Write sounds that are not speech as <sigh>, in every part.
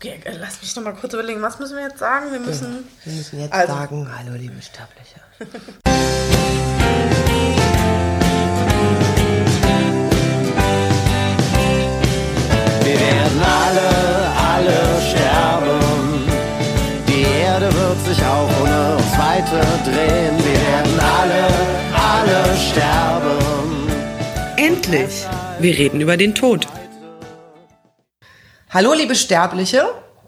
Okay, äh, lass mich noch mal kurz überlegen, was müssen wir jetzt sagen? Wir müssen, Wir müssen jetzt Also- sagen, hallo liebe Sterbliche. Wir werden alle, alle sterben. Die Erde wird sich auch ohne uns weiter drehen. Wir werden alle, alle sterben. Endlich! Wir reden über den Tod. Hallo liebe Sterbliche,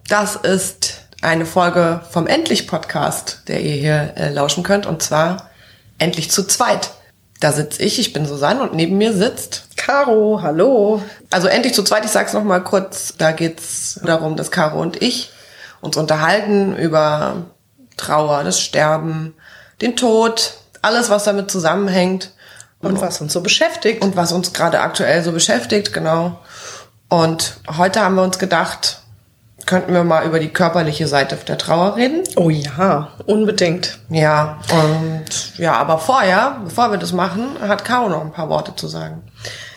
das ist eine Folge vom Endlich Podcast, der ihr hier äh, lauschen könnt und zwar Endlich zu zweit. Da sitze ich, ich bin Susanne und neben mir sitzt Caro, hallo. Also endlich zu zweit, ich sag's noch mal kurz, da geht's darum, dass Caro und ich uns unterhalten über Trauer, das Sterben, den Tod, alles was damit zusammenhängt Und was uns so beschäftigt. und was uns gerade aktuell so beschäftigt, genau. Und heute haben wir uns gedacht, könnten wir mal über die körperliche Seite der Trauer reden. oh ja, unbedingt. Ja, und ja, aber vorher, bevor wir das machen, hat Caro noch ein paar Worte zu sagen.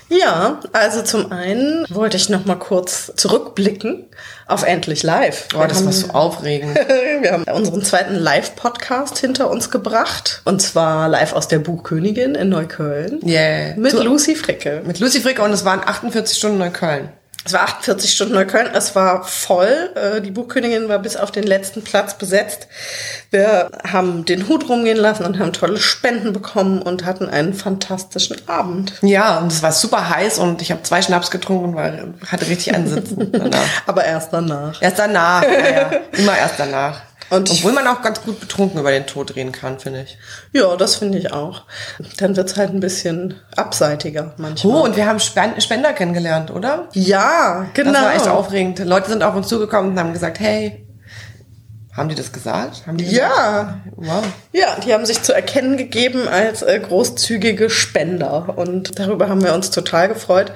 Ja, also zum einen wollte ich noch mal kurz zurückblicken auf Endlich Live. Oh, das war so aufregend. <laughs> Wir haben unseren zweiten Live-Podcast hinter uns gebracht. Und zwar live aus der Buchkönigin in Neukölln. Yeah. Mit Zu- Lucy Fricke. Mit Lucy Fricke und es waren 48 Stunden Neukölln. Es war 48 Stunden Neukölln, es war voll. Äh, Die Buchkönigin war bis auf den letzten Platz besetzt. Wir haben den Hut rumgehen lassen und haben tolle Spenden bekommen und hatten einen fantastischen Abend. Ja, und es war super heiß und ich habe zwei Schnaps getrunken und war, hatte richtig einen Sitzen. <laughs> Aber erst danach. Erst danach, ja, ja. immer erst danach. Und Obwohl man auch ganz gut betrunken über den Tod reden kann, finde ich. Ja, das finde ich auch. Dann wird's halt ein bisschen abseitiger manchmal. Oh, und wir haben Spen Spender kennengelernt, oder? ja, genau. Das war echt aufregend. Leute sind auf uns zugekommen und haben gesagt, hey, haben die das gesagt? Haben die gesagt? Ja. Wow. Ja, die haben sich zu erkennen gegeben als äh, großzügige Spender. Und darüber haben wir uns total gefreut.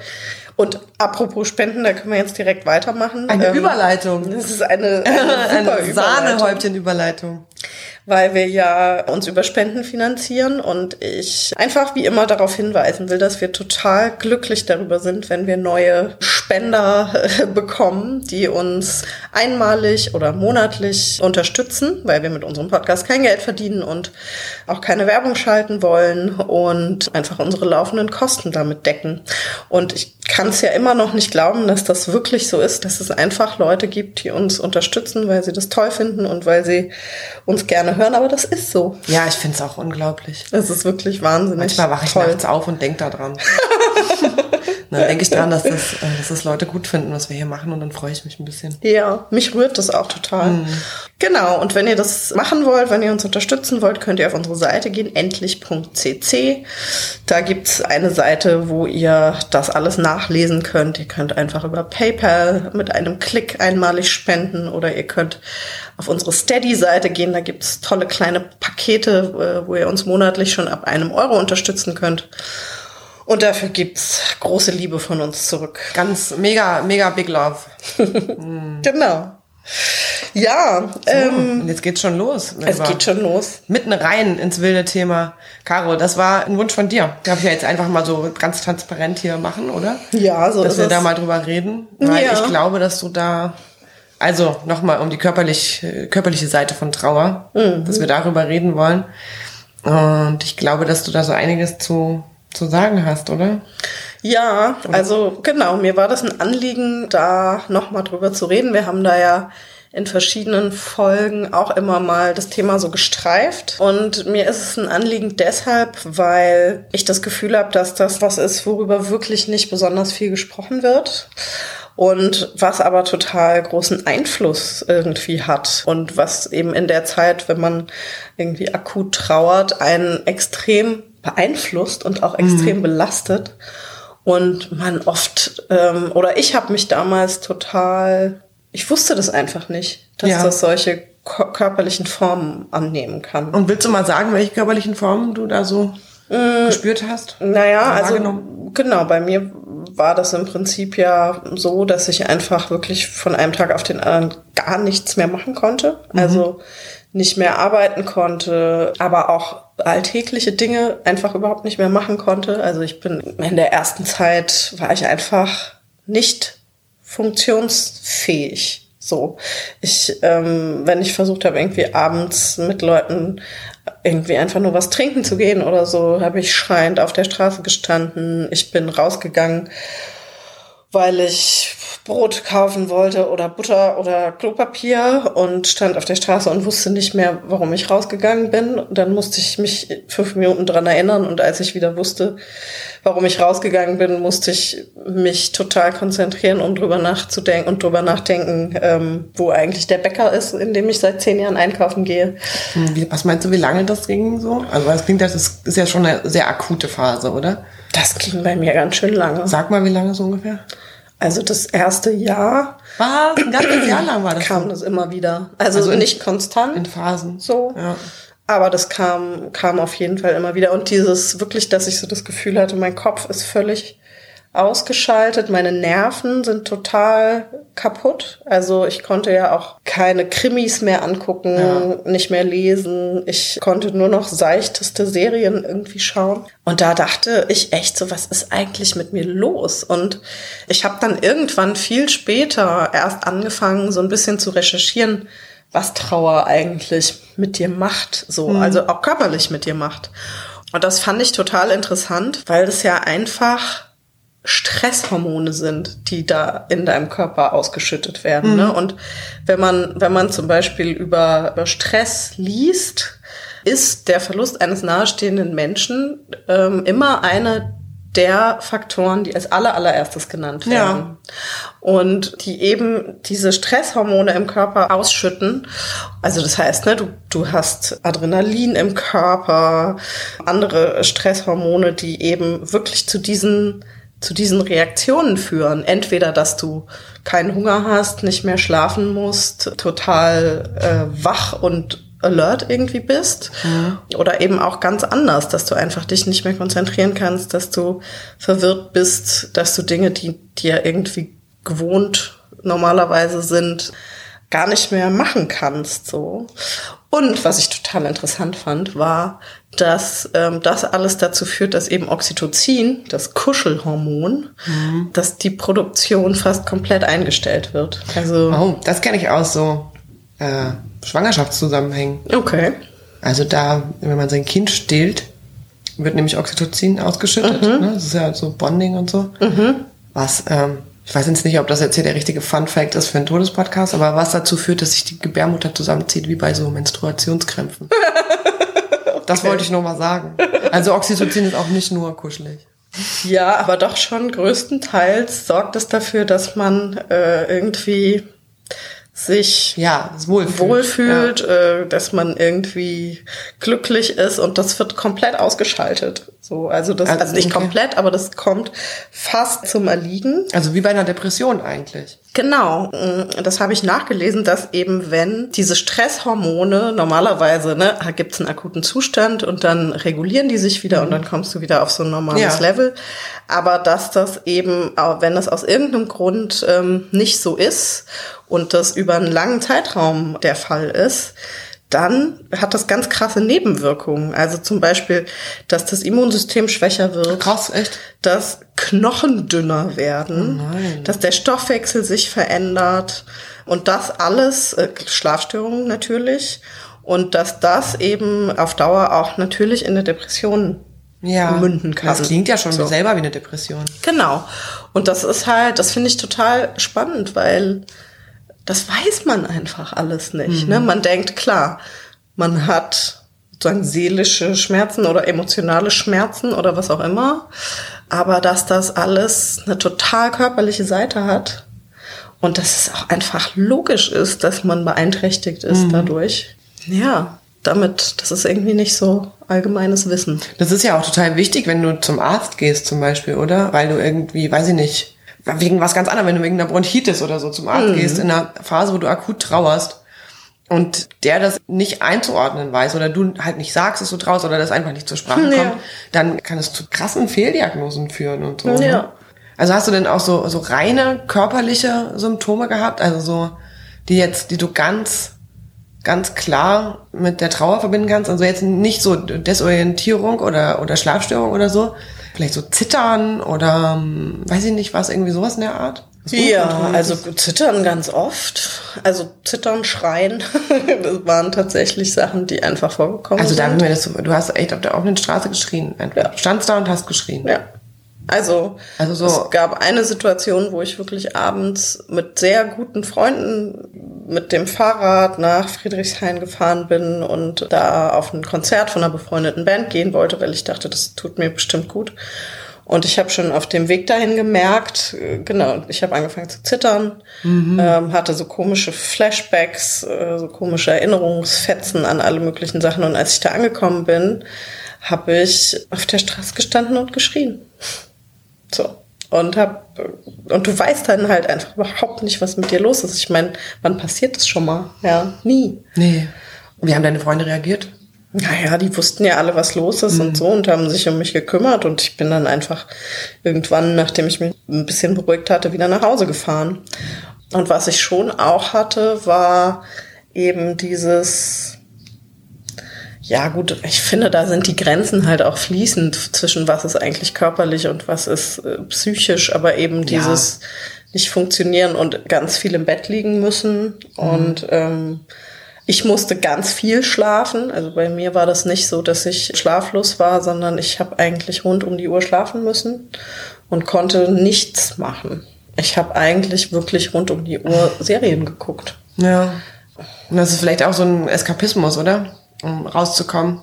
Und apropos Spenden, da können wir jetzt direkt weitermachen. Eine Ähm, Überleitung. Das ist eine, eine, <laughs> Eine Sahnehäubchen-Überleitung. Weil wir ja uns über Spenden finanzieren und ich einfach wie immer darauf hinweisen will, dass wir total glücklich darüber sind, wenn wir neue Spender äh, bekommen, die uns einmalig oder monatlich unterstützen, weil wir mit unserem Podcast kein Geld verdienen und auch keine Werbung schalten wollen und einfach unsere laufenden Kosten damit decken. Und ich kann es ja immer noch nicht glauben, dass das wirklich so ist, dass es einfach Leute gibt, die uns unterstützen, weil sie das toll finden und weil sie uns gerne hören. Aber das ist so. Ja, ich finde es auch unglaublich. Es ist wirklich wahnsinnig. Manchmal wache ich toll. nachts auf und denke da dran. <laughs> dann denke ich dran, dass das, äh, dass das Leute gut finden, was wir hier machen und dann freue ich mich ein bisschen. Ja, mich rührt das auch total. Mhm. Genau, und wenn ihr das machen wollt, wenn ihr uns unterstützen wollt, könnt ihr auf unsere Seite gehen, endlich.cc. Da gibt's eine Seite, wo ihr das alles nachlesen könnt. Ihr könnt einfach über PayPal mit einem Klick einmalig spenden oder ihr könnt auf unsere Steady-Seite gehen. Da gibt's tolle kleine Pakete, äh, wo ihr uns monatlich schon ab einem Euro unterstützen könnt. Und dafür gibt's große Liebe von uns zurück. Ganz mega, mega big love. <laughs> Genau. Ja, ähm, Und jetzt geht's schon los. es geht schon los. Mitten rein ins wilde Thema. Caro, das war ein Wunsch von dir. Darf ich ja jetzt einfach mal so ganz transparent hier machen, oder? Ja, so Dass ist wir es. da mal drüber reden. Weil Ja. ich glaube, dass du da, also nochmal um die körperlich, äh, körperliche Seite von Trauer, Mhm. dass wir darüber reden wollen. Und ich glaube, dass du da so einiges zu, zu sagen hast, oder? Ja, also genau, mir war das ein Anliegen, da nochmal drüber zu reden. Wir haben da ja in verschiedenen Folgen auch immer mal das Thema so gestreift. Und mir ist es ein Anliegen deshalb, weil ich das Gefühl habe, dass das was ist, worüber wirklich nicht besonders viel gesprochen wird. Und was aber total großen Einfluss irgendwie hat. Und was eben in der Zeit, wenn man irgendwie akut trauert, einen extrem beeinflusst und auch extrem belastet. Und man oft, ähm, oder ich habe mich damals total, ich wusste das einfach nicht, dass Ja. das solche körperlichen Formen annehmen kann. Und willst du mal sagen, welche körperlichen Formen du da so gespürt hast? Naja, also genau, bei mir war das im Prinzip ja so, dass ich einfach wirklich von einem Tag auf den anderen gar nichts mehr machen konnte. Also nicht mehr arbeiten konnte, aber auch alltägliche Dinge einfach überhaupt nicht mehr machen konnte. Also ich bin in der ersten Zeit war ich einfach nicht funktionsfähig. So, ich, ähm, wenn ich versucht habe, irgendwie abends mit Leuten irgendwie einfach nur was trinken zu gehen oder so, habe ich schreiend auf der Straße gestanden. Ich bin rausgegangen, weil ich Brot kaufen wollte oder Butter oder Klopapier und stand auf der Straße und wusste nicht mehr, warum ich rausgegangen bin. Dann musste ich mich fünf Minuten dran erinnern und als ich wieder wusste, warum ich rausgegangen bin, musste ich mich total konzentrieren, um drüber nachzudenken und drüber nachdenken, ähm, wo eigentlich der Bäcker ist, in dem ich seit zehn Jahren einkaufen gehe. Hm, Wie, was meinst du, wie lange das ging so? Also das klingt, das ist, ist ja schon eine sehr akute Phase, oder? Das ging bei mir ganz schön lange. Sag mal, wie lange so ungefähr? Also das erste Jahr Was? Ein ganzes Jahr lang war das kam so. das immer wieder. Also, Also in- nicht konstant. in Phasen. so. Ja. Aber das kam, kam auf jeden Fall immer wieder. Und dieses wirklich, dass ich so das Gefühl hatte, mein Kopf ist völlig ausgeschaltet, meine Nerven sind total kaputt. Also ich konnte ja auch keine Krimis mehr angucken, nicht mehr lesen. Ich konnte nur noch seichteste Serien irgendwie schauen. Und da dachte ich echt so, was ist eigentlich mit mir los? Und ich habe dann irgendwann viel später erst angefangen, so ein bisschen zu recherchieren, was Trauer eigentlich mit dir macht, so, also auch körperlich mit dir macht. Und das fand ich total interessant, weil das ja einfach Stresshormone sind, die da in deinem Körper ausgeschüttet werden. Ne? Und wenn man, wenn man zum Beispiel über, über Stress liest, ist der Verlust eines nahestehenden Menschen ähm, immer eine der Faktoren, die als aller, allererstes genannt Ja. werden. Und die eben diese Stresshormone im Körper ausschütten. Also das heißt, ne, du, du hast Adrenalin im Körper, andere Stresshormone, die eben wirklich zu diesen zu diesen Reaktionen führen. Entweder, dass du keinen Hunger hast, nicht mehr schlafen musst, total äh, wach und alert irgendwie bist. Oder eben auch ganz anders, dass du einfach dich nicht mehr konzentrieren kannst, dass du verwirrt bist, dass du Dinge, die dir irgendwie gewohnt normalerweise sind, gar nicht mehr machen kannst. So. Und was ich total interessant fand, war, dass ähm, das alles dazu führt, dass eben Oxytocin, das Kuschelhormon, dass die Produktion fast komplett eingestellt wird. Also Oh, das kenne ich aus so äh, Schwangerschaftszusammenhängen. okay. Also da, wenn man sein Kind stillt, wird nämlich Oxytocin ausgeschüttet. Ne? Das ist ja so Bonding und so. Was, ähm, ich weiß jetzt nicht, ob das jetzt hier der richtige Fun Fact ist für einen Todespodcast, aber was dazu führt, dass sich die Gebärmutter zusammenzieht, wie bei so Menstruationskrämpfen. <laughs> Das wollte ich nur mal sagen. Also Oxytocin ist auch nicht nur kuschelig. Ja, aber doch schon größtenteils sorgt es dafür, dass man äh, irgendwie sich Ja, wohlfühlt. wohlfühlt, äh, dass man irgendwie glücklich ist und das wird komplett ausgeschaltet. So, also das, Also, also nicht okay. komplett, aber das kommt fast zum Erliegen. Also wie bei einer Depression eigentlich. Genau, mm, das habe ich nachgelesen, dass eben wenn diese Stresshormone normalerweise, ne, gibt es einen akuten Zustand und dann regulieren die sich wieder und dann kommst du wieder auf so ein normales Ja. Level. Aber dass das eben, wenn das aus irgendeinem Grund ähm, nicht so ist und das über einen langen Zeitraum der Fall ist, dann hat das ganz krasse Nebenwirkungen. Also zum Beispiel, dass das Immunsystem schwächer wird Krass, echt? dass Knochen dünner werden, Oh nein. dass der Stoffwechsel sich verändert und das alles, äh, Schlafstörungen natürlich, und dass das eben auf Dauer auch natürlich in eine Depression Ja. münden kann. Das klingt ja schon So. selber wie eine Depression. Genau. Und das ist halt, das finde ich total spannend, weil das weiß man einfach alles nicht. Mhm. Ne? Man denkt, klar, man hat sozusagen seelische Schmerzen oder emotionale Schmerzen oder was auch immer, aber dass das alles eine total körperliche Seite hat und dass es auch einfach logisch ist, dass man beeinträchtigt ist Mhm. dadurch. Ja, damit, das ist irgendwie nicht so allgemeines Wissen. Das ist ja auch total wichtig, wenn du zum Arzt gehst zum Beispiel, oder? Weil du irgendwie, weiß ich nicht, wegen was ganz anderem, wenn du wegen einer Bronchitis oder so zum Arzt gehst, in einer Phase, wo du akut trauerst und der das nicht einzuordnen weiß oder du halt nicht sagst, dass du trauerst oder das einfach nicht zur Sprache Ja. kommt, dann kann es zu krassen Fehldiagnosen führen und so. Ja. Ne? Also hast du denn auch so, so reine körperliche Symptome gehabt, also so, die jetzt, die du ganz ganz klar mit der Trauer verbinden kannst. Also jetzt nicht so Desorientierung oder, oder Schlafstörung oder so. Vielleicht so Zittern oder ähm, weiß ich nicht was, irgendwie sowas in der Art. Ja, also zittern ganz oft. Also zittern, schreien, <laughs> das waren tatsächlich Sachen, die einfach vorgekommen Also da haben sind. wir das, du hast echt auf der offenen Straße geschrien. Einfach. Ja. Du standst da und hast geschrien. Ja. Also, Also so- es gab eine Situation, wo ich wirklich abends mit sehr guten Freunden mit dem Fahrrad nach Friedrichshain gefahren bin und da auf ein Konzert von einer befreundeten Band gehen wollte, weil ich dachte, das tut mir bestimmt gut. Und ich habe schon auf dem Weg dahin gemerkt, äh, genau, ich habe angefangen zu zittern, ähm, hatte so komische Flashbacks, äh, so komische Erinnerungsfetzen an alle möglichen Sachen. Und als ich da angekommen bin, habe ich auf der Straße gestanden und geschrien. So. Und hab, und du weißt dann halt einfach überhaupt nicht, was mit dir los ist. Ich meine, wann passiert das schon mal? Ja, nie. Nee. Wie haben deine Freunde reagiert? Naja, die wussten ja alle, was los ist und so und haben sich um mich gekümmert und ich bin dann einfach irgendwann, nachdem ich mich ein bisschen beruhigt hatte, wieder nach Hause gefahren. Und was ich schon auch hatte, war eben dieses, ja gut, ich finde, da sind die Grenzen halt auch fließend zwischen was ist eigentlich körperlich und was ist äh, psychisch, aber eben dieses nicht funktionieren und ganz viel im Bett liegen müssen. Und ähm, ich musste ganz viel schlafen. Also bei mir war das nicht so, dass ich schlaflos war, sondern ich habe eigentlich rund um die Uhr schlafen müssen und konnte nichts machen. Ich habe eigentlich wirklich rund um die Uhr Serien geguckt. Ja. Und das ist vielleicht auch so ein Eskapismus, oder? Um rauszukommen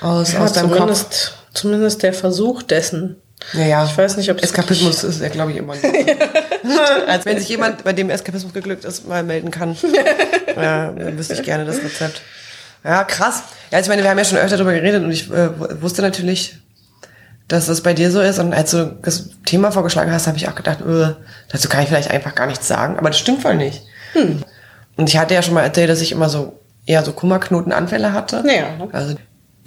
aus, Ja, aus deinem Kopf. zumindest, zumindest der Versuch dessen. Ja, ja. Ich weiß nicht, ob es Eskapismus ist ja, glaube ich, immer. <laughs> <laughs> Als wenn sich jemand, bei dem Eskapismus geglückt ist, mal melden kann. <laughs> ja, dann wüsste ich gerne das Rezept. Ja, krass. Ja, ich meine, wir haben ja schon öfter darüber geredet und ich äh, wusste natürlich, dass das bei dir so ist. Und als du das Thema vorgeschlagen hast, habe ich auch gedacht, äh, dazu kann ich vielleicht einfach gar nichts sagen. Aber das stimmt voll nicht. Und ich hatte ja schon mal erzählt, dass ich immer so eher so Kummerknotenanfälle hatte. Ja. Also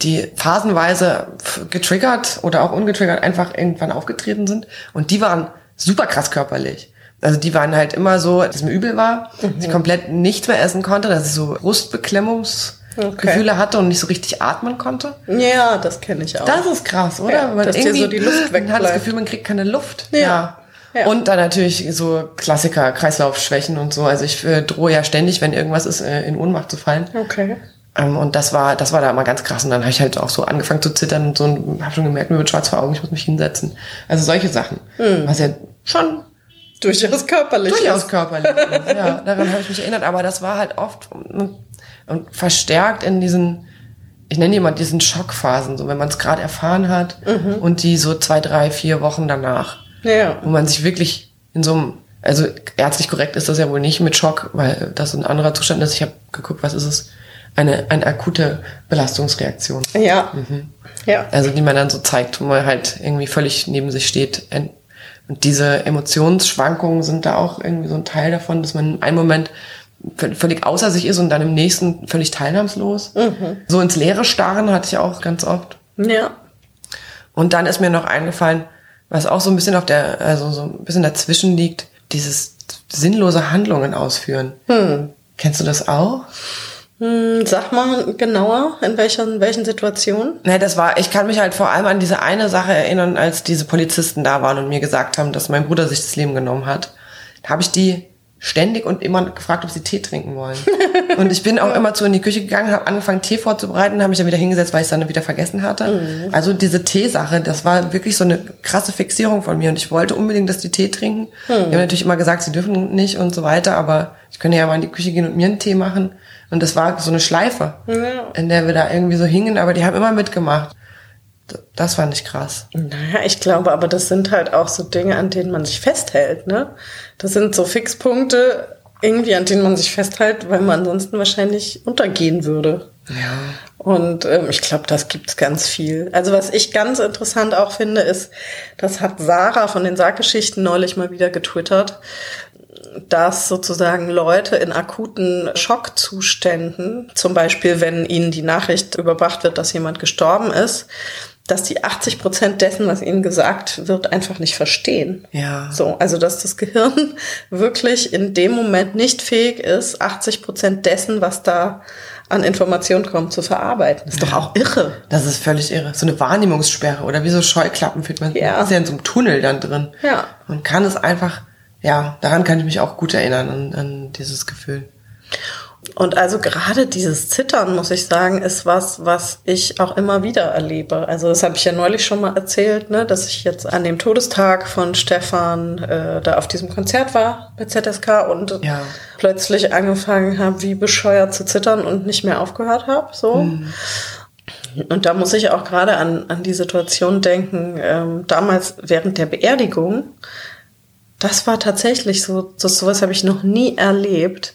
die phasenweise getriggert oder auch ungetriggert einfach irgendwann aufgetreten sind. Und die waren super krass körperlich. Also die waren halt immer so, dass mir übel war, dass ich komplett nichts mehr essen konnte, dass ich so Brustbeklemmungsgefühle hatte und nicht so richtig atmen konnte. Ja, das kenne ich auch. Das ist krass, oder? Ja, dass dir so die Luft Man <clears throat> hat das wegbleibt. Gefühl, man kriegt keine Luft. Ja. Ja. Und dann natürlich so Klassiker, Kreislaufschwächen und so. Also ich äh, drohe ja ständig, wenn irgendwas ist, äh, in Ohnmacht zu fallen. okay. Ähm, und das war, das war da immer ganz krass. Und dann habe ich halt auch so angefangen zu zittern und so und habe schon gemerkt, mir wird schwarz vor Augen, ich muss mich hinsetzen. Also solche Sachen. Was ja schon Durchaus körperlich. durchaus ist. körperlich ist. Ja, <laughs> daran habe ich mich erinnert. Aber das war halt oft und, und verstärkt in diesen, ich nenne die mal diesen Schockphasen, so wenn man es gerade erfahren hat und die so zwei, drei, vier Wochen danach Ja. wo man sich wirklich in so einem, also ärztlich korrekt ist das ja wohl nicht mit Schock, weil das ein anderer Zustand ist. Ich habe geguckt, was ist es? Eine, eine akute Belastungsreaktion. Ja. Ja. Also die man dann so zeigt, wo man halt irgendwie völlig neben sich steht. Und diese Emotionsschwankungen sind da auch irgendwie so ein Teil davon, dass man in einem Moment völlig außer sich ist und dann im nächsten völlig teilnahmslos. So ins Leere starren hatte ich auch ganz oft. Ja. Und dann ist mir noch eingefallen, was auch so ein bisschen auf der, also so ein bisschen dazwischen liegt, dieses sinnlose Handlungen ausführen. Kennst du das auch? Hm, Sag mal genauer, in welchen, in welchen Situationen? Ne, das war, ich kann mich halt vor allem an diese eine Sache erinnern, als diese Polizisten da waren und mir gesagt haben, dass mein Bruder sich das Leben genommen hat. Da habe ich die ständig und immer gefragt, ob sie Tee trinken wollen. <laughs> und ich bin auch immer zu in die Küche gegangen, habe angefangen, Tee vorzubereiten, habe mich dann wieder hingesetzt, weil ich es dann wieder vergessen hatte. Also diese Teesache, das war wirklich so eine krasse Fixierung von mir und ich wollte unbedingt, dass die Tee trinken. Die haben natürlich immer gesagt, sie dürfen nicht und so weiter, aber ich könnte ja mal in die Küche gehen und mir einen Tee machen. Und das war so eine Schleife, in der wir da irgendwie so hingen, aber die haben immer mitgemacht. Das fand ich krass. Naja, ich glaube, aber das sind halt auch so Dinge, an denen man sich festhält, ne? Das sind so Fixpunkte, irgendwie, an denen man sich festhält, weil man ansonsten wahrscheinlich untergehen würde. Ja. Und ähm, ich glaube, das gibt's ganz viel. Also was ich ganz interessant auch finde, ist, das hat Sarah von den Sarggeschichten neulich mal wieder getwittert, dass sozusagen Leute in akuten Schockzuständen, zum Beispiel wenn ihnen die Nachricht überbracht wird, dass jemand gestorben ist, dass die 80 Prozent dessen, was ihnen gesagt wird, einfach nicht verstehen. Ja. So, also dass das Gehirn <laughs> wirklich in dem Moment nicht fähig ist, 80 Prozent dessen, was da an Informationen kommt, zu verarbeiten. Ist doch auch irre. Das ist völlig irre. So eine Wahrnehmungssperre oder wie so Scheuklappen fühlt man. Ja. ist ja in so einem Tunnel dann drin. Ja. Man kann es einfach ja, daran kann ich mich auch gut erinnern, an, an dieses Gefühl. Und also gerade dieses Zittern, muss ich sagen, ist was, was ich auch immer wieder erlebe. Also das habe ich ja neulich schon mal erzählt, ne, dass ich jetzt an dem Todestag von Stefan äh, da auf diesem Konzert war bei ZSK und Ja. plötzlich angefangen habe, wie bescheuert zu zittern und nicht mehr aufgehört habe. So. Und da muss ich auch gerade an, an die Situation denken, ähm, damals während der Beerdigung, das war tatsächlich so, so sowas habe ich noch nie erlebt.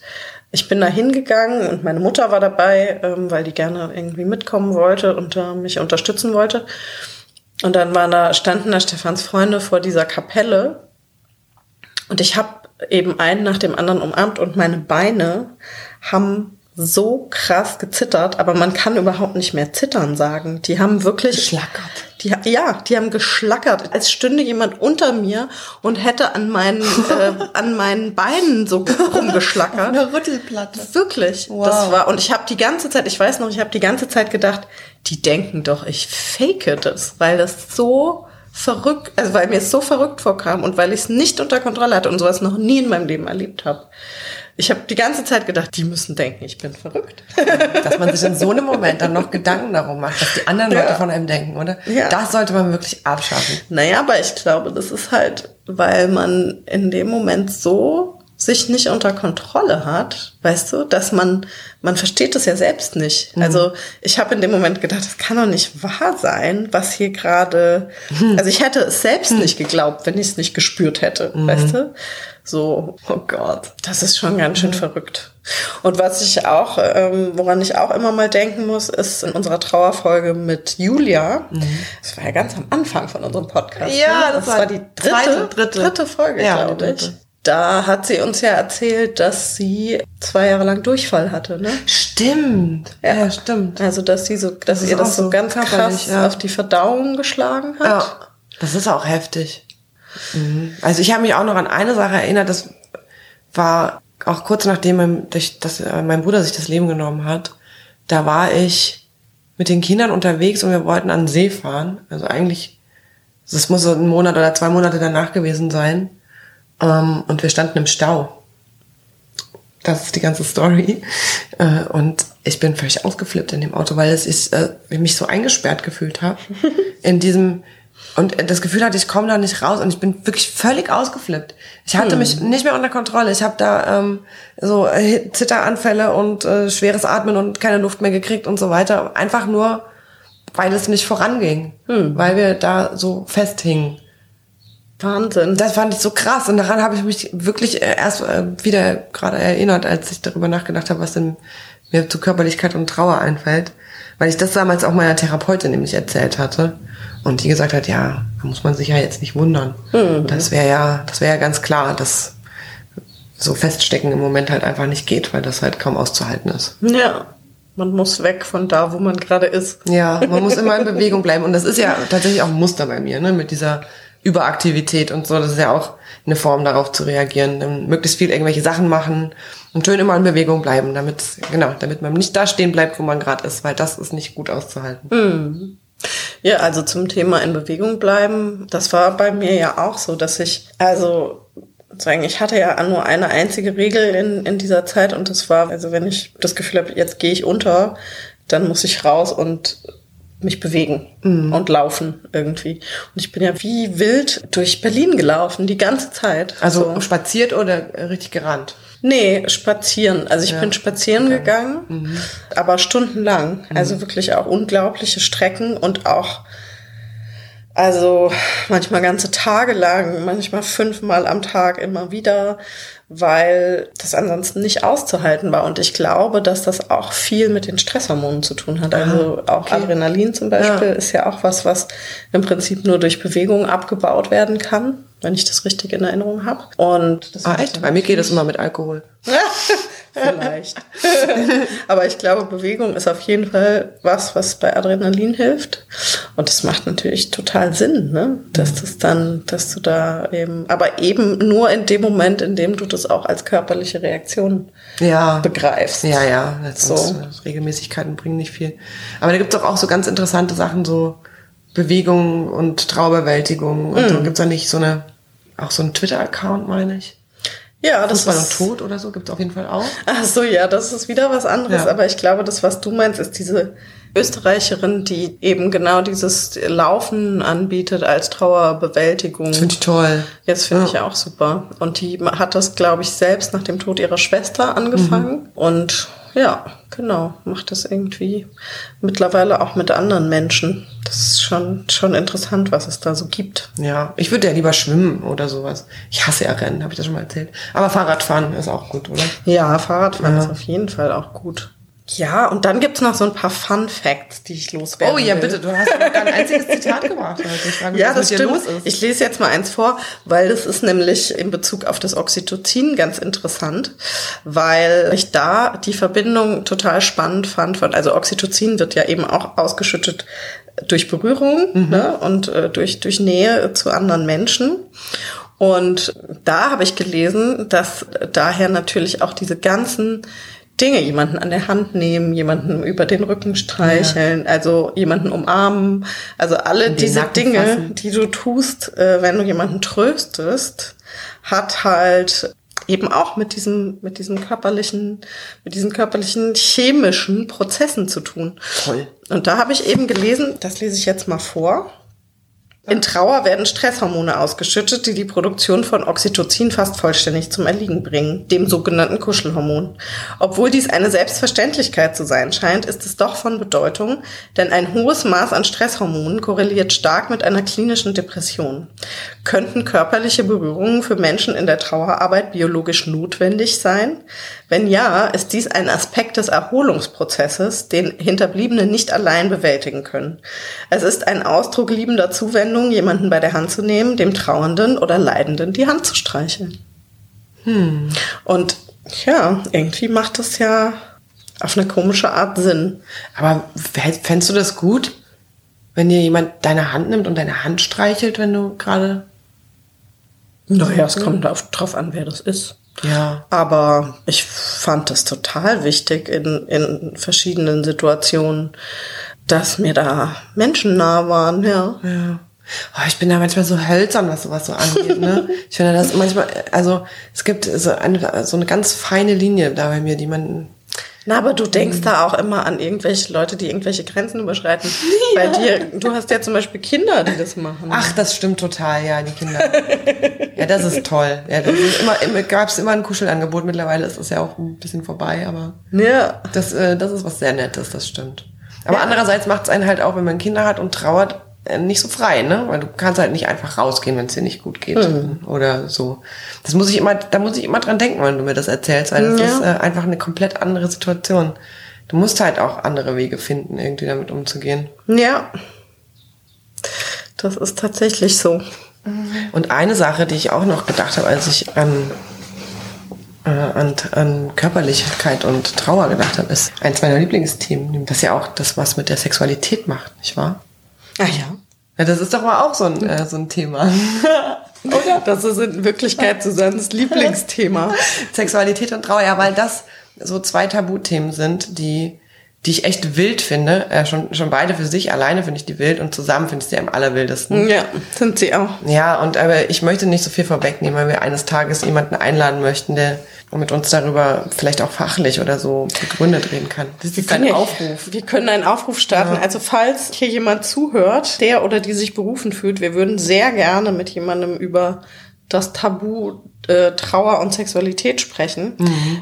Ich bin da hingegangen und meine Mutter war dabei, ähm, weil die gerne irgendwie mitkommen wollte und äh, mich unterstützen wollte. Und dann waren da, standen da Stefans Freunde vor dieser Kapelle und ich habe eben einen nach dem anderen umarmt und meine Beine haben so krass gezittert, aber man kann überhaupt nicht mehr zittern sagen. Die haben wirklich Geschlackert. Die, ja, die haben geschlackert, als stünde jemand unter mir und hätte an meinen äh, an meinen Beinen so rumgeschlackert. Eine Rüttelplatte. Wirklich. Wow. Das war und ich habe die ganze Zeit, ich weiß noch, ich habe die ganze Zeit gedacht, die denken doch, ich fake das, weil das so verrückt, also weil mir es so verrückt vorkam und weil ich es nicht unter Kontrolle hatte und sowas noch nie in meinem Leben erlebt habe. Ich habe die ganze Zeit gedacht, die müssen denken, ich bin verrückt. <laughs> Dass man sich in so einem Moment dann noch Gedanken darum macht, was die anderen Leute von einem denken, oder? Ja. Das sollte man wirklich abschaffen. Naja, aber ich glaube, das ist halt, weil man in dem Moment so sich nicht unter Kontrolle hat, weißt du, dass man, man versteht das ja selbst nicht. Also ich habe in dem Moment gedacht, das kann doch nicht wahr sein, was hier gerade, also ich hätte es selbst nicht geglaubt, wenn ich es nicht gespürt hätte, weißt du? So, oh Gott, das ist schon ganz schön verrückt. Und was ich auch, ähm, woran ich auch immer mal denken muss, ist in unserer Trauerfolge mit Julia. Das war ja ganz am Anfang von unserem Podcast. Ja, ne? das war war die dritte, zweite, dritte. dritte Folge, Ja, glaube ich. Da hat sie uns ja erzählt, dass sie zwei Jahre lang Durchfall hatte, ne? Stimmt. Ja, stimmt. Also, dass sie so, dass ist ihr das so ganz krass ja. auf die Verdauung geschlagen hat. Ja, das ist auch heftig. Mhm. Also ich habe mich auch noch an eine Sache erinnert, das war auch kurz nachdem mein, dass, äh, mein Bruder sich das Leben genommen hat. Da war ich mit den Kindern unterwegs und wir wollten an den See fahren. Also eigentlich, das muss so ein Monat oder zwei Monate danach gewesen sein. Ähm, und wir standen im Stau. Das ist die ganze Story. Äh, Und ich bin völlig ausgeflippt in dem Auto, weil es ist, äh, ich mich so eingesperrt gefühlt habe. <laughs> In diesem, und das Gefühl hatte, ich komme da nicht raus und ich bin wirklich völlig ausgeflippt. Ich hatte mich nicht mehr unter Kontrolle. Ich habe da ähm, so äh, Zitteranfälle und äh, schweres Atmen und keine Luft mehr gekriegt und so weiter. Einfach nur, weil es nicht voranging. Weil wir da so festhingen. Wahnsinn. Das fand ich so krass und daran habe ich mich wirklich äh, erst äh, wieder gerade erinnert, als ich darüber nachgedacht habe, was denn mir zu Körperlichkeit und Trauer einfällt, weil ich das damals auch meiner Therapeutin nämlich erzählt hatte und die gesagt hat, ja, da muss man sich ja jetzt nicht wundern. Das wäre ja, das wäre ja ganz klar, dass so feststecken im Moment halt einfach nicht geht, weil das halt kaum auszuhalten ist. Ja. Man muss weg von da, wo man gerade ist. Ja, man muss immer in Bewegung bleiben. Und das ist ja tatsächlich auch ein Muster bei mir, ne? Mit dieser Überaktivität und so. Das ist ja auch eine Form, darauf zu reagieren. Dann möglichst viel irgendwelche Sachen machen und schön immer in Bewegung bleiben, damit, genau, damit man nicht da stehen bleibt, wo man gerade ist, weil das ist nicht gut auszuhalten. Ja, also zum Thema in Bewegung bleiben, das war bei mir ja auch so, dass ich, also sagen, ich hatte ja nur eine einzige Regel in, in dieser Zeit und das war, also wenn ich das Gefühl habe, jetzt gehe ich unter, dann muss ich raus und mich bewegen und laufen irgendwie. Und ich bin ja wie wild durch Berlin gelaufen, die ganze Zeit. Also So. spaziert oder richtig gerannt? Nee, spazieren. Also ich Ja. bin spazieren gegangen, aber stundenlang. Also wirklich auch unglaubliche Strecken und auch, also manchmal ganze Tage lang, manchmal fünfmal am Tag immer wieder, weil das ansonsten nicht auszuhalten war. Und ich glaube, dass das auch viel mit den Stresshormonen zu tun hat. Also auch okay. Adrenalin zum Beispiel Ja. ist ja auch was, was im Prinzip nur durch Bewegung abgebaut werden kann, wenn ich das richtig in Erinnerung habe. Und das Ah, echt? Bei mir geht es immer mit Alkohol. <laughs> Vielleicht. <laughs> Aber ich glaube, Bewegung ist auf jeden Fall was, was bei Adrenalin hilft. Und das macht natürlich total Sinn, ne? Dass das dann, dass du da eben, aber eben nur in dem Moment, in dem du das auch als körperliche Reaktion Ja. begreifst. Ja, ja. So. so. Regelmäßigkeiten bringen nicht viel. Aber da gibt's doch auch so ganz interessante Sachen, so Bewegung und Trauerbewältigung. Und Mhm. so gibt's da nicht so eine, auch so einen Twitter-Account, meine ich. Ja, das ist, Tod oder so gibt's auf jeden Fall auch. Ach so, ja, das ist wieder was anderes. Ja. Aber ich glaube, das, was du meinst, ist diese Österreicherin, die eben genau dieses Laufen anbietet als Trauerbewältigung. Finde ich toll. Jetzt finde ich auch super. Und die hat das, glaube ich, selbst nach dem Tod ihrer Schwester angefangen. Und ja, genau, macht das irgendwie mittlerweile auch mit anderen Menschen. Das ist schon, schon interessant, was es da so gibt. Ja, ich würde ja lieber schwimmen oder sowas. Ich hasse ja Rennen, habe ich das schon mal erzählt. Aber Fahrradfahren ist auch gut, oder? Ja, Fahrradfahren ist auf jeden Fall auch gut. Ja, und dann gibt's noch so ein paar Fun Facts, die ich loswerden Oh ja, will. bitte, du hast noch ein einziges Zitat. Heute. Ich frage mich, Ja, was das stimmt. Ich lese jetzt mal eins vor, weil das ist nämlich in Bezug auf das Oxytocin ganz interessant, weil ich da die Verbindung total spannend fand. Von, also Oxytocin wird ja eben auch ausgeschüttet durch Berührung Mhm. ne, und äh, durch, durch Nähe zu anderen Menschen. Und da habe ich gelesen, dass daher natürlich auch diese ganzen Dinge, jemanden an der Hand nehmen, jemanden über den Rücken streicheln, also jemanden umarmen, also alle diese Nacken Dinge, fassen. die du tust, äh, wenn du jemanden tröstest, hat halt eben auch mit diesem, mit diesem körperlichen, mit diesen körperlichen chemischen Prozessen zu tun. Toll. Und da habe ich eben gelesen, das lese ich jetzt mal vor. In Trauer werden Stresshormone ausgeschüttet, die die Produktion von Oxytocin fast vollständig zum Erliegen bringen, dem sogenannten Kuschelhormon. Obwohl dies eine Selbstverständlichkeit zu sein scheint, ist es doch von Bedeutung, denn ein hohes Maß an Stresshormonen korreliert stark mit einer klinischen Depression. Könnten körperliche Berührungen für Menschen in der Trauerarbeit biologisch notwendig sein? Wenn ja, ist dies ein Aspekt des Erholungsprozesses, den Hinterbliebene nicht allein bewältigen können. Es ist ein Ausdruck liebender Zuwendung, jemanden bei der Hand zu nehmen, dem Trauernden oder Leidenden die Hand zu streicheln. Und ja, irgendwie macht das ja auf eine komische Art Sinn. Aber fänd- fändest du das gut, wenn dir jemand deine Hand nimmt und deine Hand streichelt, wenn du gerade... Naja, es kommt auf, drauf an, wer das ist. Ja. Aber ich fand das total wichtig in, in verschiedenen Situationen, dass mir da Menschen nah waren, ja. Ja. Oh, ich bin da manchmal so hölzern, was sowas so angeht. Ne? <laughs> Ich finde das manchmal, also es gibt so eine, so eine ganz feine Linie da bei mir, die man. Na, aber du denkst da auch immer an irgendwelche Leute, die irgendwelche Grenzen überschreiten. <laughs> Bei dir, du hast ja zum Beispiel Kinder, die das machen. Ach, das stimmt total, ja, die Kinder. ja, das ist toll. Ja, das ist immer, immer gab es immer ein Kuschelangebot. Mittlerweile ist es ja auch ein bisschen vorbei, aber Ja. das, äh, das ist was sehr Nettes, das stimmt. Aber andererseits macht es einen halt auch, wenn man Kinder hat und trauert, nicht so frei, ne? Weil du kannst halt nicht einfach rausgehen, wenn es dir nicht gut geht oder so. Das muss ich immer, da muss ich immer dran denken, wenn du mir das erzählst, weil das Ja. ist äh, einfach eine komplett andere Situation. Du musst halt auch andere Wege finden, irgendwie damit umzugehen. Ja. Das ist tatsächlich so. Und eine Sache, die ich auch noch gedacht habe, als ich an, äh, an, an Körperlichkeit und Trauer gedacht habe, ist eins meiner Lieblingsthemen, das ja auch das was mit der Sexualität macht, nicht wahr? Ah ja. Ja, das ist doch mal auch so ein, äh, so ein Thema. <laughs> Oder? Das ist in Wirklichkeit Susans <laughs> Lieblingsthema. Sexualität und Trauer, ja, weil das so zwei Tabuthemen sind, die, die ich echt wild finde. Äh, schon, schon beide für sich, alleine finde ich die wild und zusammen finde ich sie am allerwildesten. Ja, sind sie auch. Ja, und aber ich möchte nicht so viel vorwegnehmen, weil wir eines Tages jemanden einladen möchten, der mit uns darüber vielleicht auch fachlich oder so begründet reden kann. Das ist ein ja- Aufruf. Wir können einen Aufruf starten. Also falls hier jemand zuhört, der oder die sich berufen fühlt, wir würden sehr gerne mit jemandem über das Tabu äh, Trauer und Sexualität sprechen.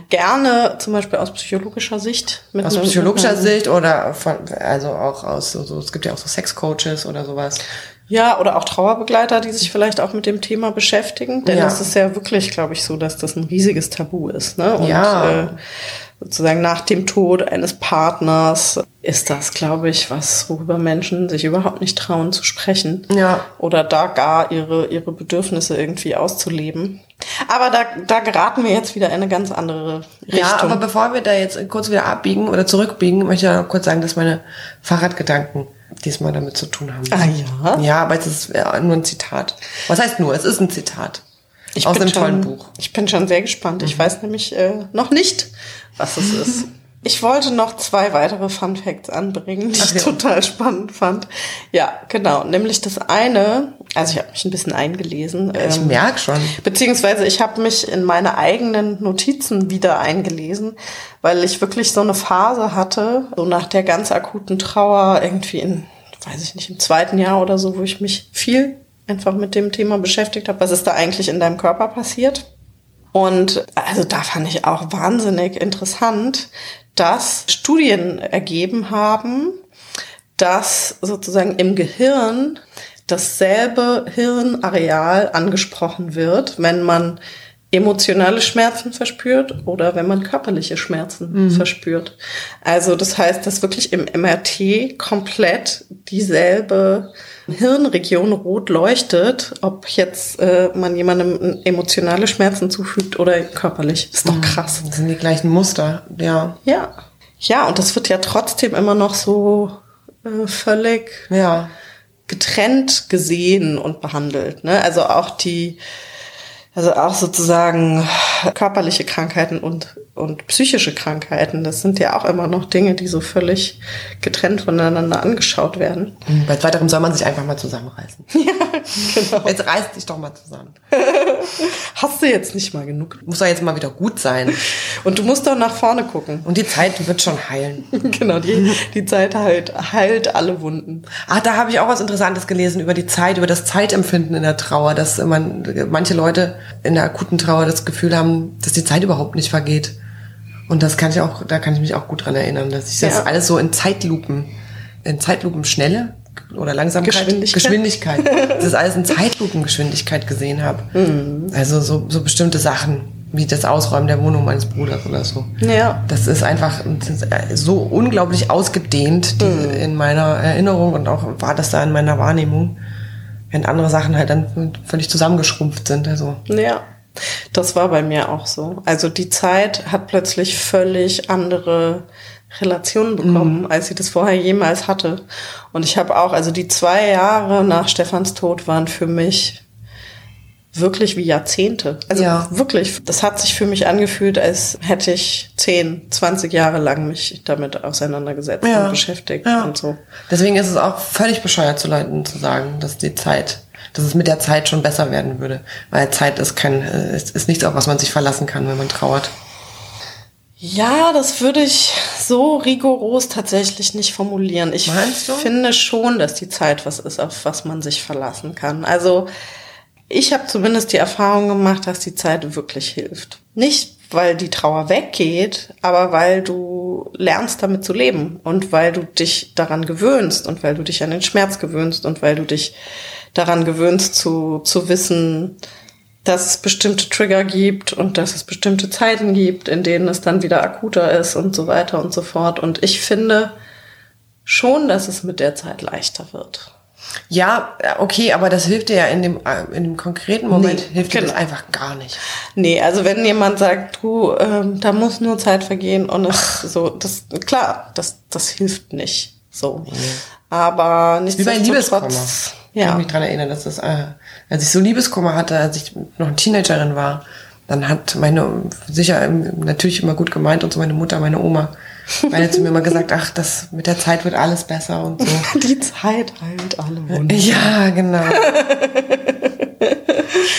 Gerne zum Beispiel aus psychologischer Sicht. Mit Mhm. Aus einem- psychologischer mit einem- Sicht oder von, also auch aus so, es gibt ja auch so Sexcoaches oder sowas. Ja, oder auch Trauerbegleiter, die sich vielleicht auch mit dem Thema beschäftigen. Denn Ja. es ist ja wirklich, glaube ich, so, dass das ein riesiges Tabu ist. Ne? Und Ja. äh, sozusagen nach dem Tod eines Partners ist das, glaube ich, was, worüber Menschen sich überhaupt nicht trauen zu sprechen. Ja. Oder da gar ihre, ihre Bedürfnisse irgendwie auszuleben. Aber da, da geraten wir jetzt wieder in eine ganz andere Richtung. Ja, aber bevor wir da jetzt kurz wieder abbiegen oder zurückbiegen, möchte ich noch kurz sagen, dass meine Fahrradgedanken diesmal damit zu tun haben. Ah ja? Ja, aber es ist ja, nur ein Zitat. Was heißt nur? Es ist ein Zitat. Aus bin einem tollen Buch. Ich bin schon sehr gespannt. Ich weiß nämlich äh, noch nicht, was es ist. <laughs> Ich wollte noch zwei weitere Fun Facts anbringen, die Ach ich total spannend fand. Ja, genau. Nämlich das eine, also ich habe mich ein bisschen eingelesen. Ich ähm, merk schon. Beziehungsweise ich habe mich in meine eigenen Notizen wieder eingelesen, weil ich wirklich so eine Phase hatte, so nach der ganz akuten Trauer, irgendwie in, weiß ich nicht, im zweiten Jahr oder so, wo ich mich viel einfach mit dem Thema beschäftigt habe, was ist da eigentlich in deinem Körper passiert. Und also da fand ich auch wahnsinnig interessant, dass Studien ergeben haben, dass sozusagen im Gehirn dasselbe Hirnareal angesprochen wird, wenn man emotionale Schmerzen verspürt oder wenn man körperliche Schmerzen verspürt. Also das heißt, dass wirklich im MRT komplett dieselbe Hirnregion rot leuchtet, ob jetzt äh, man jemandem emotionale Schmerzen zufügt oder körperlich. Ist doch krass. Das sind die gleichen Muster, ja. Ja. Ja, und das wird ja trotzdem immer noch so äh, völlig Ja. getrennt gesehen und behandelt. Ne? Also auch die, also auch sozusagen körperliche Krankheiten und, und psychische Krankheiten, das sind ja auch immer noch Dinge, die so völlig getrennt voneinander angeschaut werden. Bei zweiterem soll man sich einfach mal zusammenreißen. <laughs> Genau. Jetzt reiß dich doch mal zusammen. <laughs> Hast du jetzt nicht mal genug. Muss doch jetzt mal wieder gut sein. Und du musst doch nach vorne gucken. Und die Zeit wird schon heilen. <laughs> genau, die, die Zeit heilt, heilt alle Wunden. Ah, da habe ich auch was Interessantes gelesen über die Zeit, über das Zeitempfinden in der Trauer, dass man, manche Leute in der akuten Trauer das Gefühl haben, dass die Zeit überhaupt nicht vergeht. Und das kann ich auch, da kann ich mich auch gut dran erinnern, dass ich das Ja. alles so in Zeitlupen, in Zeitlupenschnelle oder Langsamkeit, Geschwindigkeit. Geschwindigkeit, <laughs> das alles in Zeitlupengeschwindigkeit gesehen habe. Mhm. Also so, so bestimmte Sachen, wie das Ausräumen der Wohnung meines Bruders oder so. Ja. Das ist einfach so unglaublich ausgedehnt die, in meiner Erinnerung und auch war das da in meiner Wahrnehmung, wenn andere Sachen halt dann völlig zusammengeschrumpft sind. Also Ja, das war bei mir auch so. Also die Zeit hat plötzlich völlig andere Relationen bekommen, als sie das vorher jemals hatte. Und ich habe auch, also die zwei Jahre nach Stefans Tod waren für mich wirklich wie Jahrzehnte. Also Ja. wirklich, das hat sich für mich angefühlt, als hätte ich 10, 20 Jahre lang mich damit auseinandergesetzt Ja. und beschäftigt Ja. und so. deswegen ist es auch völlig bescheuert zu Leuten zu sagen, dass die Zeit, dass es mit der Zeit schon besser werden würde, weil Zeit ist kein, äh, ist, ist nichts, auf was man sich verlassen kann, wenn man trauert. Ja, das würde ich so rigoros tatsächlich nicht formulieren. Ich finde schon, dass die Zeit was ist, auf was man sich verlassen kann. Also ich habe zumindest die Erfahrung gemacht, dass die Zeit wirklich hilft. Nicht, weil die Trauer weggeht, aber weil du lernst damit zu leben und weil du dich daran gewöhnst und weil du dich an den Schmerz gewöhnst und weil du dich daran gewöhnst zu, zu wissen, dass es bestimmte Trigger gibt und dass es bestimmte Zeiten gibt, in denen es dann wieder akuter ist und so weiter und so fort. Und ich finde schon, dass es mit der Zeit leichter wird. Ja, okay, aber das hilft dir ja in dem, äh, in dem konkreten Moment, Nee, hilft dir das genau. einfach gar nicht. Nee, also wenn jemand sagt, du, ähm, da muss nur Zeit vergehen und es so, das, klar, das, das hilft nicht. So. Aber nicht Wie bei Liebeskummer. Ich Ja. kann mich dran erinnern, dass das, äh, als ich so Liebeskummer hatte, als ich noch eine Teenagerin war, dann hat meine, sicher ähm, natürlich immer gut gemeint und so meine Mutter, meine Oma, meine zu mir immer gesagt, <laughs> ach, das mit der Zeit wird alles besser und so. <laughs> Die Zeit heilt alle Wunden. Ja, genau. <laughs>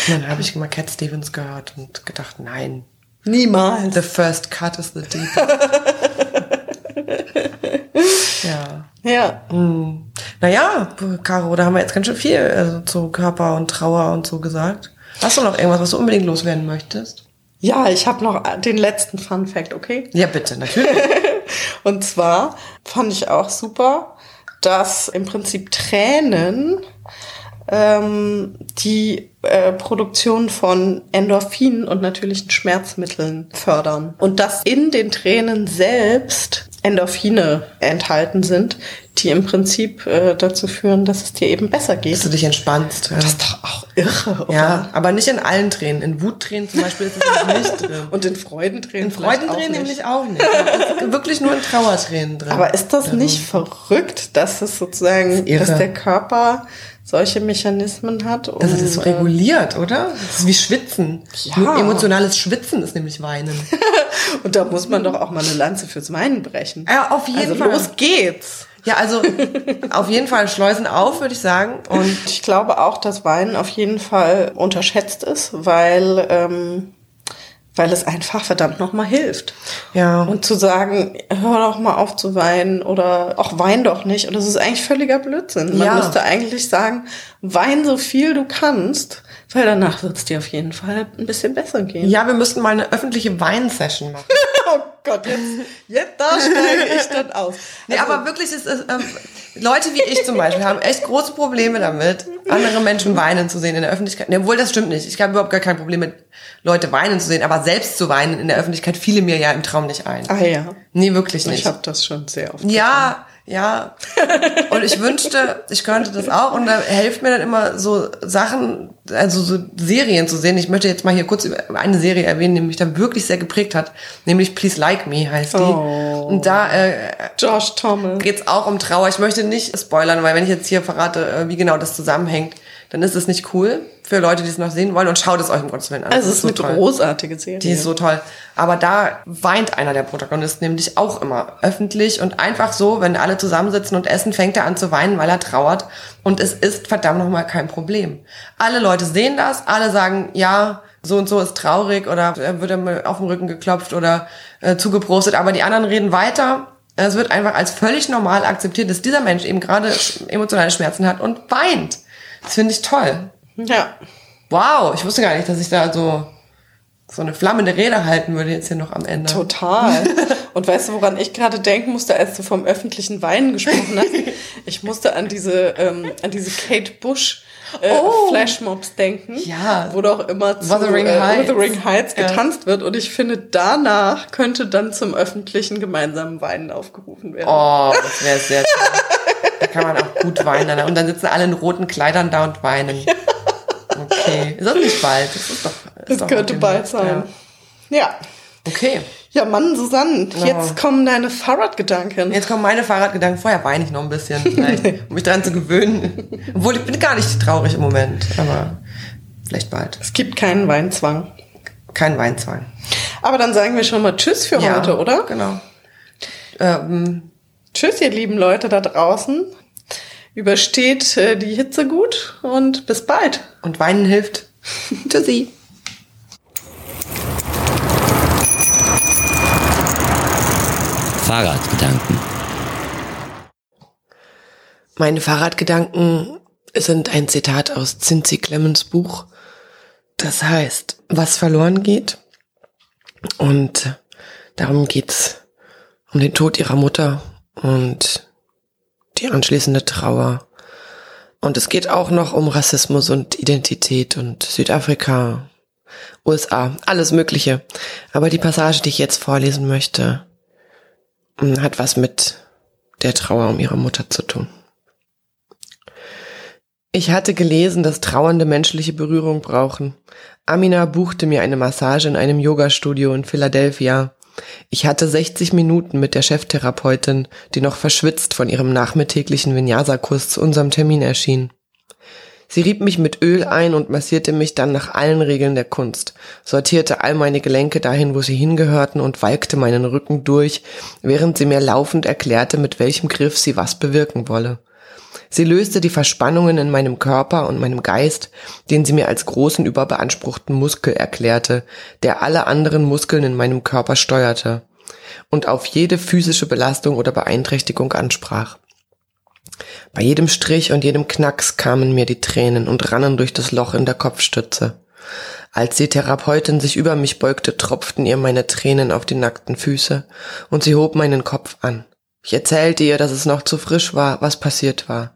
Dann habe ich immer Cat Stevens gehört und gedacht, nein, Niemals. the first cut is the deepest. Ja. Ja. Naja, Caro, da haben wir jetzt ganz schön viel also, zu Körper und Trauer und so gesagt. Hast du noch irgendwas, was du unbedingt loswerden möchtest? Ja, ich habe noch den letzten Fun Fact, okay? Ja, bitte, natürlich. <laughs> Und zwar fand ich auch super, dass im Prinzip Tränen ähm, die äh, Produktion von Endorphinen und natürlichen Schmerzmitteln fördern. Und dass in den Tränen selbst Endorphine enthalten sind, die im Prinzip äh, dazu führen, dass es dir eben besser geht. Dass du dich entspannst. Ja. Das ist doch auch irre, oder? ja, aber nicht in allen Tränen. In Wuttränen zum Beispiel ist es nicht <laughs> drin. Und in Freudentränen In Freudentränen nämlich auch nicht. Wirklich nur in Trauertränen drin. Aber ist das nicht verrückt, dass es sozusagen, irre. dass der Körper solche Mechanismen hat? Um, das ist so reguliert, oder? Das ist wie Schwitzen. Ja. Emotionales Schwitzen ist nämlich Weinen. <laughs> Und da muss man doch auch mal eine Lanze fürs Weinen brechen. Ja, auf jeden also Fall. los geht's. Ja, also <laughs> auf jeden Fall Schleusen auf, würde ich sagen. Und Ich glaube auch, dass Weinen auf jeden Fall unterschätzt ist, weil, ähm, weil es einfach verdammt nochmal hilft. ja, Und zu sagen, hör doch mal auf zu weinen oder auch wein doch nicht. Und das ist eigentlich völliger Blödsinn. Man Ja. müsste eigentlich sagen, wein so viel du kannst, weil danach wird es dir auf jeden Fall ein bisschen besser gehen. ja, wir müssten mal eine öffentliche Weinsession machen. <laughs> Oh Gott, jetzt, jetzt da steige ich dann aus. Nee, Also, aber wirklich, es ist, ähm, Leute wie ich zum Beispiel haben echt große Probleme damit, andere Menschen weinen zu sehen in der Öffentlichkeit. Nee, obwohl, das stimmt nicht. Ich habe überhaupt gar kein Problem mit Leute weinen zu sehen, aber selbst zu weinen in der Öffentlichkeit fiele mir ja im Traum nicht ein. Ah ja, Nee, wirklich ich nicht. habe das schon sehr oft. Ja, ja. Und ich wünschte, ich könnte das auch. Und da hilft mir dann immer so Sachen, also so Serien zu sehen. Ich möchte jetzt mal hier kurz über eine Serie erwähnen, die mich dann wirklich sehr geprägt hat. Nämlich Please Like Me heißt die. Oh. Und da äh, Josh Thomas. geht's auch um Trauer. Ich möchte nicht spoilern, weil wenn ich jetzt hier verrate, äh, wie genau das zusammenhängt, dann ist es nicht cool für Leute, die es noch sehen wollen. Und schaut es euch im Gottes Willen an. Also es ist eine so toll. großartige Serie. Die ist so toll. Aber da weint einer der Protagonisten nämlich auch immer öffentlich und einfach so, wenn alle zusammensitzen und essen, fängt er an zu weinen, weil er trauert. Und es ist verdammt nochmal kein Problem. Alle Leute sehen das, alle sagen, ja, so und so ist traurig oder er wird ihm auf den Rücken geklopft oder äh, zugeprostet, aber die anderen reden weiter. Es wird einfach als völlig normal akzeptiert, dass dieser Mensch eben gerade emotionale Schmerzen hat und weint. Das finde ich toll. ja. Wow, ich wusste gar nicht, dass ich da so, so eine flammende Rede halten würde jetzt hier noch am Ende. Total. <laughs> Und weißt du, woran ich gerade denken musste, als du vom öffentlichen Weinen gesprochen hast? <laughs> Ich musste an diese, ähm, an diese Kate Bush äh, Oh. Flashmobs denken, Ja. wo doch immer zu Wuthering äh, Heights. Wuthering Heights Ja. getanzt wird. Und ich finde, danach könnte dann zum öffentlichen gemeinsamen Weinen aufgerufen werden. Oh, das wäre sehr toll. <laughs> Da kann man auch gut weinen. Und dann sitzen alle in roten Kleidern da und weinen. Okay. Ist das nicht bald? Das ist doch. Ist das doch könnte bald sein. Ja. Ja. Okay. Ja, Mann, Susanne, jetzt kommen deine Fahrradgedanken. Jetzt kommen meine Fahrradgedanken. Vorher weine ich noch ein bisschen, <laughs> vielleicht, um mich dran zu gewöhnen. Obwohl ich bin gar nicht traurig im Moment, aber vielleicht bald. Es gibt keinen Weinzwang. Kein Weinzwang. Aber dann sagen wir schon mal Tschüss für Ja, heute, oder? Genau. Ähm, Tschüss, ihr lieben Leute da draußen. Übersteht äh, die Hitze gut und bis bald. und weinen hilft. <laughs> Tschüssi. Fahrradgedanken. Meine Fahrradgedanken sind ein Zitat aus Cincy Clemens Buch. Das heißt, was verloren geht. Und darum geht's um den Tod ihrer Mutter und die anschließende Trauer. Und es geht auch noch um Rassismus und Identität und Südafrika, USA, alles Mögliche. Aber die Passage, die ich jetzt vorlesen möchte, hat was mit der Trauer um ihre Mutter zu tun. Ich hatte gelesen, dass Trauernde menschliche Berührung brauchen. Amina buchte mir eine Massage in einem Yogastudio in Philadelphia. Ich hatte 60 Minuten mit der Cheftherapeutin, die noch verschwitzt von ihrem nachmittäglichen Vinyasa-Kurs zu unserem Termin erschien. Sie rieb mich mit Öl ein und massierte mich dann nach allen Regeln der Kunst, sortierte all meine Gelenke dahin, wo sie hingehörten und walkte meinen Rücken durch, während sie mir laufend erklärte, mit welchem Griff sie was bewirken wolle. Sie löste die Verspannungen in meinem Körper und meinem Geist, den sie mir als großen überbeanspruchten Muskel erklärte, der alle anderen Muskeln in meinem Körper steuerte und auf jede physische Belastung oder Beeinträchtigung ansprach. Bei jedem Strich und jedem Knacks kamen mir die Tränen und rannen durch das Loch in der Kopfstütze. Als die Therapeutin sich über mich beugte, tropften ihr meine Tränen auf die nackten Füße und sie hob meinen Kopf an. Ich erzählte ihr, dass es noch zu frisch war, was passiert war.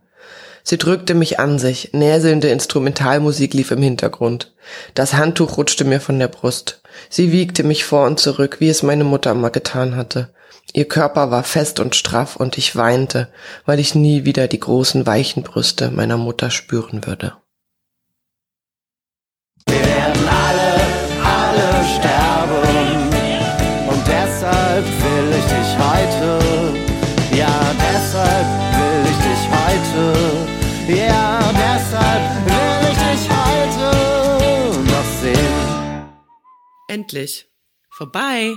Sie drückte mich an sich, näselnde Instrumentalmusik lief im Hintergrund. Das Handtuch rutschte mir von der Brust. Sie wiegte mich vor und zurück, wie es meine Mutter immer getan hatte. Ihr Körper war fest und straff und ich weinte, weil ich nie wieder die großen weichen Brüste meiner Mutter spüren würde. Wir werden alle, alle sterben. Endlich. Vorbei.